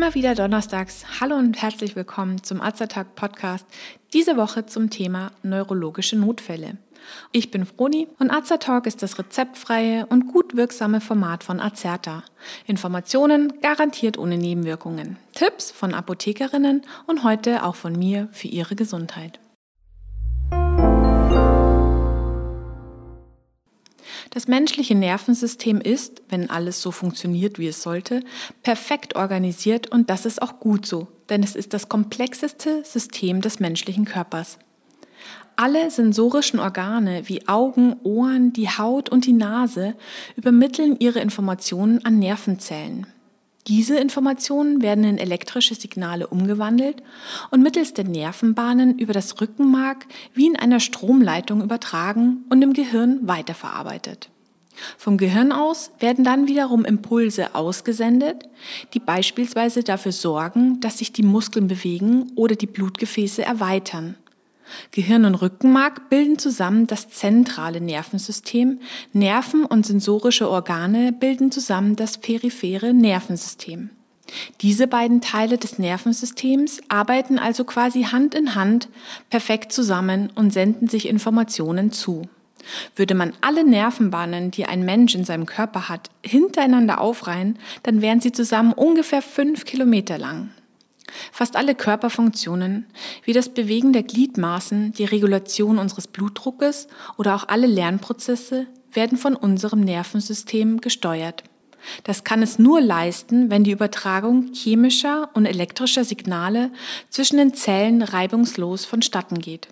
Immer wieder donnerstags. Hallo und herzlich willkommen zum Azertag Podcast. Diese Woche zum Thema neurologische Notfälle. Ich bin Froni und Azertalk ist das rezeptfreie und gut wirksame Format von Azerta. Informationen garantiert ohne Nebenwirkungen. Tipps von Apothekerinnen und heute auch von mir für Ihre Gesundheit. Das menschliche Nervensystem ist, wenn alles so funktioniert, wie es sollte, perfekt organisiert und das ist auch gut so, denn es ist das komplexeste System des menschlichen Körpers. Alle sensorischen Organe wie Augen, Ohren, die Haut und die Nase übermitteln ihre Informationen an Nervenzellen. Diese Informationen werden in elektrische Signale umgewandelt und mittels der Nervenbahnen über das Rückenmark wie in einer Stromleitung übertragen und im Gehirn weiterverarbeitet. Vom Gehirn aus werden dann wiederum Impulse ausgesendet, die beispielsweise dafür sorgen, dass sich die Muskeln bewegen oder die Blutgefäße erweitern. Gehirn und Rückenmark bilden zusammen das zentrale Nervensystem, Nerven und sensorische Organe bilden zusammen das periphere Nervensystem. Diese beiden Teile des Nervensystems arbeiten also quasi Hand in Hand perfekt zusammen und senden sich Informationen zu. Würde man alle Nervenbahnen, die ein Mensch in seinem Körper hat, hintereinander aufreihen, dann wären sie zusammen ungefähr fünf Kilometer lang. Fast alle Körperfunktionen, wie das Bewegen der Gliedmaßen, die Regulation unseres Blutdruckes oder auch alle Lernprozesse, werden von unserem Nervensystem gesteuert. Das kann es nur leisten, wenn die Übertragung chemischer und elektrischer Signale zwischen den Zellen reibungslos vonstatten geht.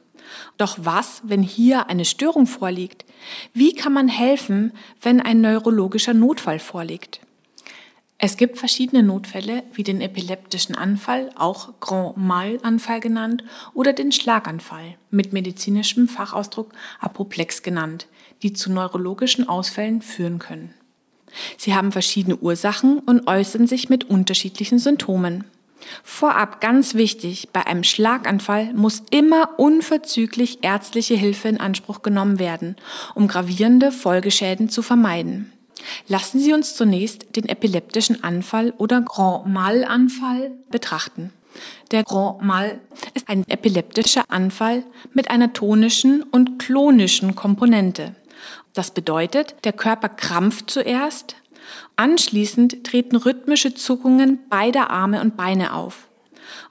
Doch was, wenn hier eine Störung vorliegt? Wie kann man helfen, wenn ein neurologischer Notfall vorliegt? Es gibt verschiedene Notfälle wie den epileptischen Anfall, auch Grand Mal-Anfall genannt, oder den Schlaganfall, mit medizinischem Fachausdruck Apoplex genannt, die zu neurologischen Ausfällen führen können. Sie haben verschiedene Ursachen und äußern sich mit unterschiedlichen Symptomen. Vorab ganz wichtig, bei einem Schlaganfall muss immer unverzüglich ärztliche Hilfe in Anspruch genommen werden, um gravierende Folgeschäden zu vermeiden. Lassen Sie uns zunächst den epileptischen Anfall oder Grand Mal-Anfall betrachten. Der Grand Mal ist ein epileptischer Anfall mit einer tonischen und klonischen Komponente. Das bedeutet, der Körper krampft zuerst, anschließend treten rhythmische Zuckungen beider Arme und Beine auf.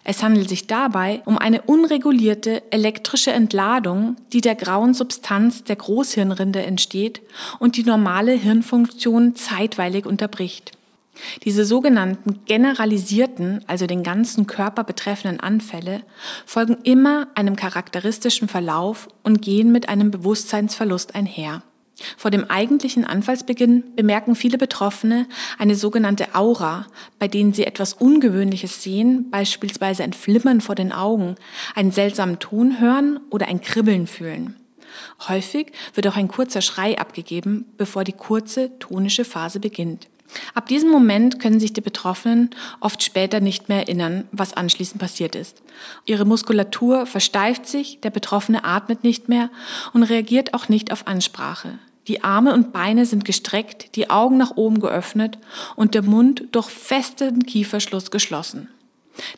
Es handelt sich dabei um eine unregulierte elektrische Entladung, die der grauen Substanz der Großhirnrinde entsteht und die normale Hirnfunktion zeitweilig unterbricht. Diese sogenannten generalisierten, also den ganzen Körper betreffenden Anfälle folgen immer einem charakteristischen Verlauf und gehen mit einem Bewusstseinsverlust einher. Vor dem eigentlichen Anfallsbeginn bemerken viele Betroffene eine sogenannte Aura, bei denen sie etwas Ungewöhnliches sehen, beispielsweise ein Flimmern vor den Augen, einen seltsamen Ton hören oder ein Kribbeln fühlen. Häufig wird auch ein kurzer Schrei abgegeben, bevor die kurze tonische Phase beginnt. Ab diesem Moment können sich die Betroffenen oft später nicht mehr erinnern, was anschließend passiert ist. Ihre Muskulatur versteift sich, der Betroffene atmet nicht mehr und reagiert auch nicht auf Ansprache. Die Arme und Beine sind gestreckt, die Augen nach oben geöffnet und der Mund durch festen Kieferschluss geschlossen.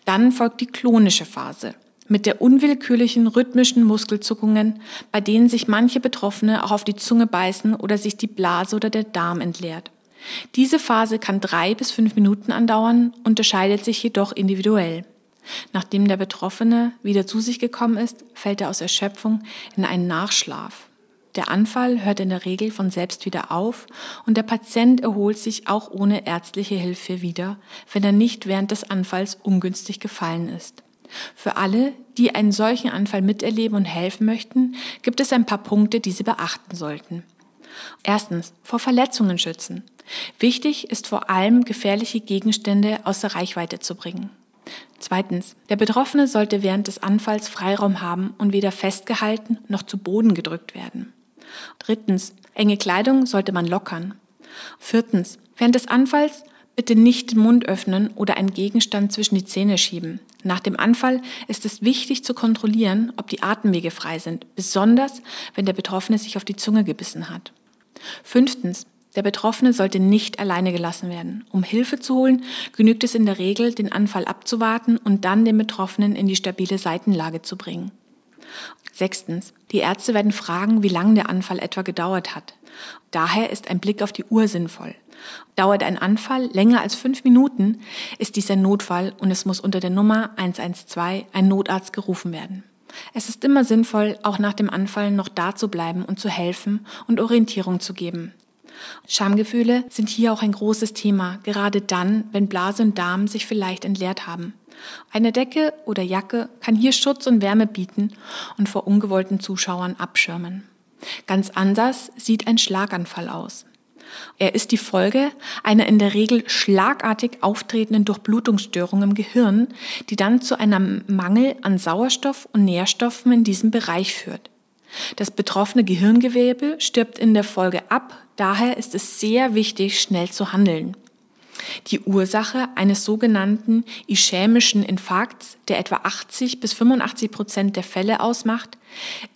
Dann folgt die klonische Phase mit der unwillkürlichen rhythmischen Muskelzuckungen, bei denen sich manche Betroffene auch auf die Zunge beißen oder sich die Blase oder der Darm entleert. Diese Phase kann drei bis fünf Minuten andauern, unterscheidet sich jedoch individuell. Nachdem der Betroffene wieder zu sich gekommen ist, fällt er aus Erschöpfung in einen Nachschlaf. Der Anfall hört in der Regel von selbst wieder auf und der Patient erholt sich auch ohne ärztliche Hilfe wieder, wenn er nicht während des Anfalls ungünstig gefallen ist. Für alle, die einen solchen Anfall miterleben und helfen möchten, gibt es ein paar Punkte, die Sie beachten sollten. Erstens, vor Verletzungen schützen. Wichtig ist vor allem, gefährliche Gegenstände außer Reichweite zu bringen. Zweitens, der Betroffene sollte während des Anfalls Freiraum haben und weder festgehalten noch zu Boden gedrückt werden. Drittens, enge Kleidung sollte man lockern. Viertens, während des Anfalls bitte nicht den Mund öffnen oder einen Gegenstand zwischen die Zähne schieben. Nach dem Anfall ist es wichtig zu kontrollieren, ob die Atemwege frei sind, besonders wenn der Betroffene sich auf die Zunge gebissen hat. Fünftens, Der Betroffene sollte nicht alleine gelassen werden. Um Hilfe zu holen, genügt es in der Regel, den Anfall abzuwarten und dann den Betroffenen in die stabile Seitenlage zu bringen. Sechstens. Die Ärzte werden fragen, wie lange der Anfall etwa gedauert hat. Daher ist ein Blick auf die Uhr sinnvoll. Dauert ein Anfall länger als fünf Minuten, ist dies ein Notfall und es muss unter der Nummer 112 ein Notarzt gerufen werden. Es ist immer sinnvoll, auch nach dem Anfall noch da zu bleiben und zu helfen und Orientierung zu geben. Schamgefühle sind hier auch ein großes Thema, gerade dann, wenn Blase und Darm sich vielleicht entleert haben. Eine Decke oder Jacke kann hier Schutz und Wärme bieten und vor ungewollten Zuschauern abschirmen. Ganz anders sieht ein Schlaganfall aus. Er ist die Folge einer in der Regel schlagartig auftretenden Durchblutungsstörung im Gehirn, die dann zu einem Mangel an Sauerstoff und Nährstoffen in diesem Bereich führt. Das betroffene Gehirngewebe stirbt in der Folge ab, daher ist es sehr wichtig, schnell zu handeln. Die Ursache eines sogenannten ischämischen Infarkts, der etwa 80 bis 85 Prozent der Fälle ausmacht,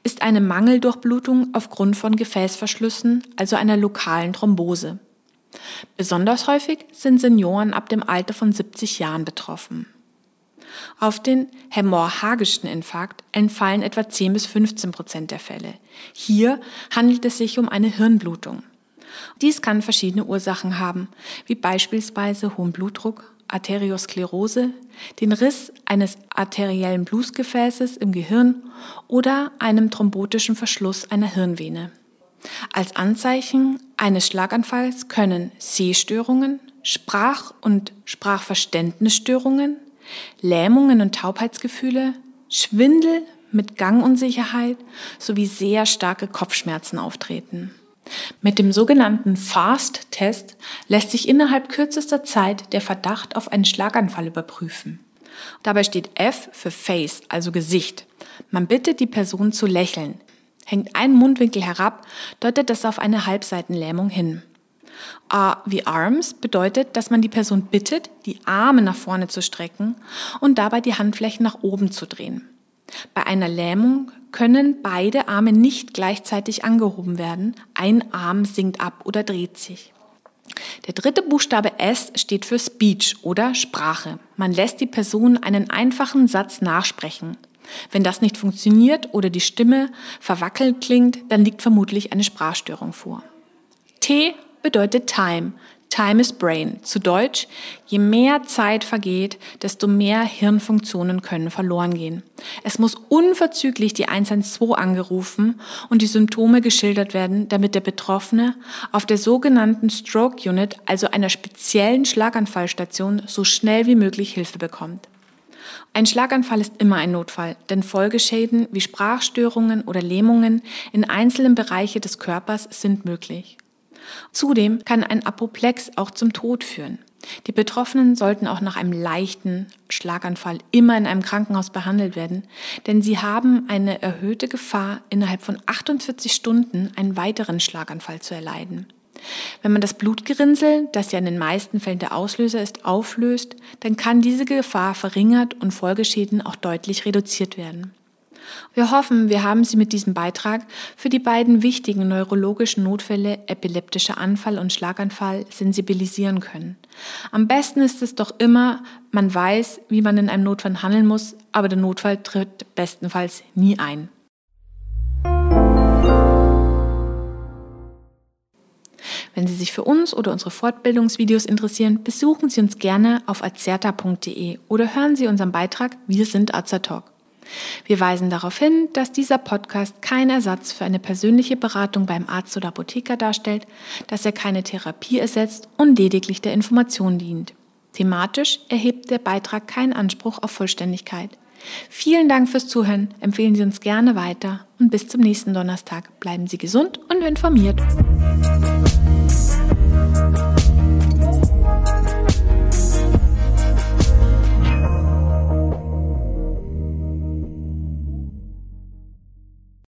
ist eine Mangeldurchblutung aufgrund von Gefäßverschlüssen, also einer lokalen Thrombose. Besonders häufig sind Senioren ab dem Alter von 70 Jahren betroffen. Auf den hämorrhagischen Infarkt entfallen etwa 10 bis 15 Prozent der Fälle. Hier handelt es sich um eine Hirnblutung. Dies kann verschiedene Ursachen haben, wie beispielsweise hohen Blutdruck, Arteriosklerose, den Riss eines arteriellen Blutgefäßes im Gehirn oder einem thrombotischen Verschluss einer Hirnvene. Als Anzeichen eines Schlaganfalls können Sehstörungen, Sprach- und Sprachverständnisstörungen, Lähmungen und Taubheitsgefühle, Schwindel mit Gangunsicherheit sowie sehr starke Kopfschmerzen auftreten. Mit dem sogenannten FAST-Test lässt sich innerhalb kürzester Zeit der Verdacht auf einen Schlaganfall überprüfen. Dabei steht F für Face, also Gesicht. Man bittet die Person zu lächeln. Hängt ein Mundwinkel herab, deutet das auf eine Halbseitenlähmung hin. A wie Arms bedeutet, dass man die Person bittet, die Arme nach vorne zu strecken und dabei die Handflächen nach oben zu drehen. Bei einer Lähmung können beide Arme nicht gleichzeitig angehoben werden. Ein Arm sinkt ab oder dreht sich. Der dritte Buchstabe S steht für Speech oder Sprache. Man lässt die Person einen einfachen Satz nachsprechen. Wenn das nicht funktioniert oder die Stimme verwackelt klingt, dann liegt vermutlich eine Sprachstörung vor. T bedeutet Time. Time is Brain. Zu Deutsch, je mehr Zeit vergeht, desto mehr Hirnfunktionen können verloren gehen. Es muss unverzüglich die 112 angerufen und die Symptome geschildert werden, damit der Betroffene auf der sogenannten Stroke Unit, also einer speziellen Schlaganfallstation, so schnell wie möglich Hilfe bekommt. Ein Schlaganfall ist immer ein Notfall, denn Folgeschäden wie Sprachstörungen oder Lähmungen in einzelnen Bereiche des Körpers sind möglich. Zudem kann ein Apoplex auch zum Tod führen. Die Betroffenen sollten auch nach einem leichten Schlaganfall immer in einem Krankenhaus behandelt werden, denn sie haben eine erhöhte Gefahr, innerhalb von 48 Stunden einen weiteren Schlaganfall zu erleiden. Wenn man das Blutgerinnsel, das ja in den meisten Fällen der Auslöser ist, auflöst, dann kann diese Gefahr verringert und Folgeschäden auch deutlich reduziert werden. Wir hoffen, wir haben Sie mit diesem Beitrag für die beiden wichtigen neurologischen Notfälle epileptischer Anfall und Schlaganfall sensibilisieren können. Am besten ist es doch immer, man weiß, wie man in einem Notfall handeln muss, aber der Notfall tritt bestenfalls nie ein. Wenn Sie sich für uns oder unsere Fortbildungsvideos interessieren, besuchen Sie uns gerne auf azerta.de oder hören Sie unseren Beitrag Wir sind Azertalk. Wir weisen darauf hin, dass dieser Podcast kein Ersatz für eine persönliche Beratung beim Arzt oder Apotheker darstellt, dass er keine Therapie ersetzt und lediglich der Information dient. Thematisch erhebt der Beitrag keinen Anspruch auf Vollständigkeit. Vielen Dank fürs Zuhören, empfehlen Sie uns gerne weiter und bis zum nächsten Donnerstag. Bleiben Sie gesund und informiert.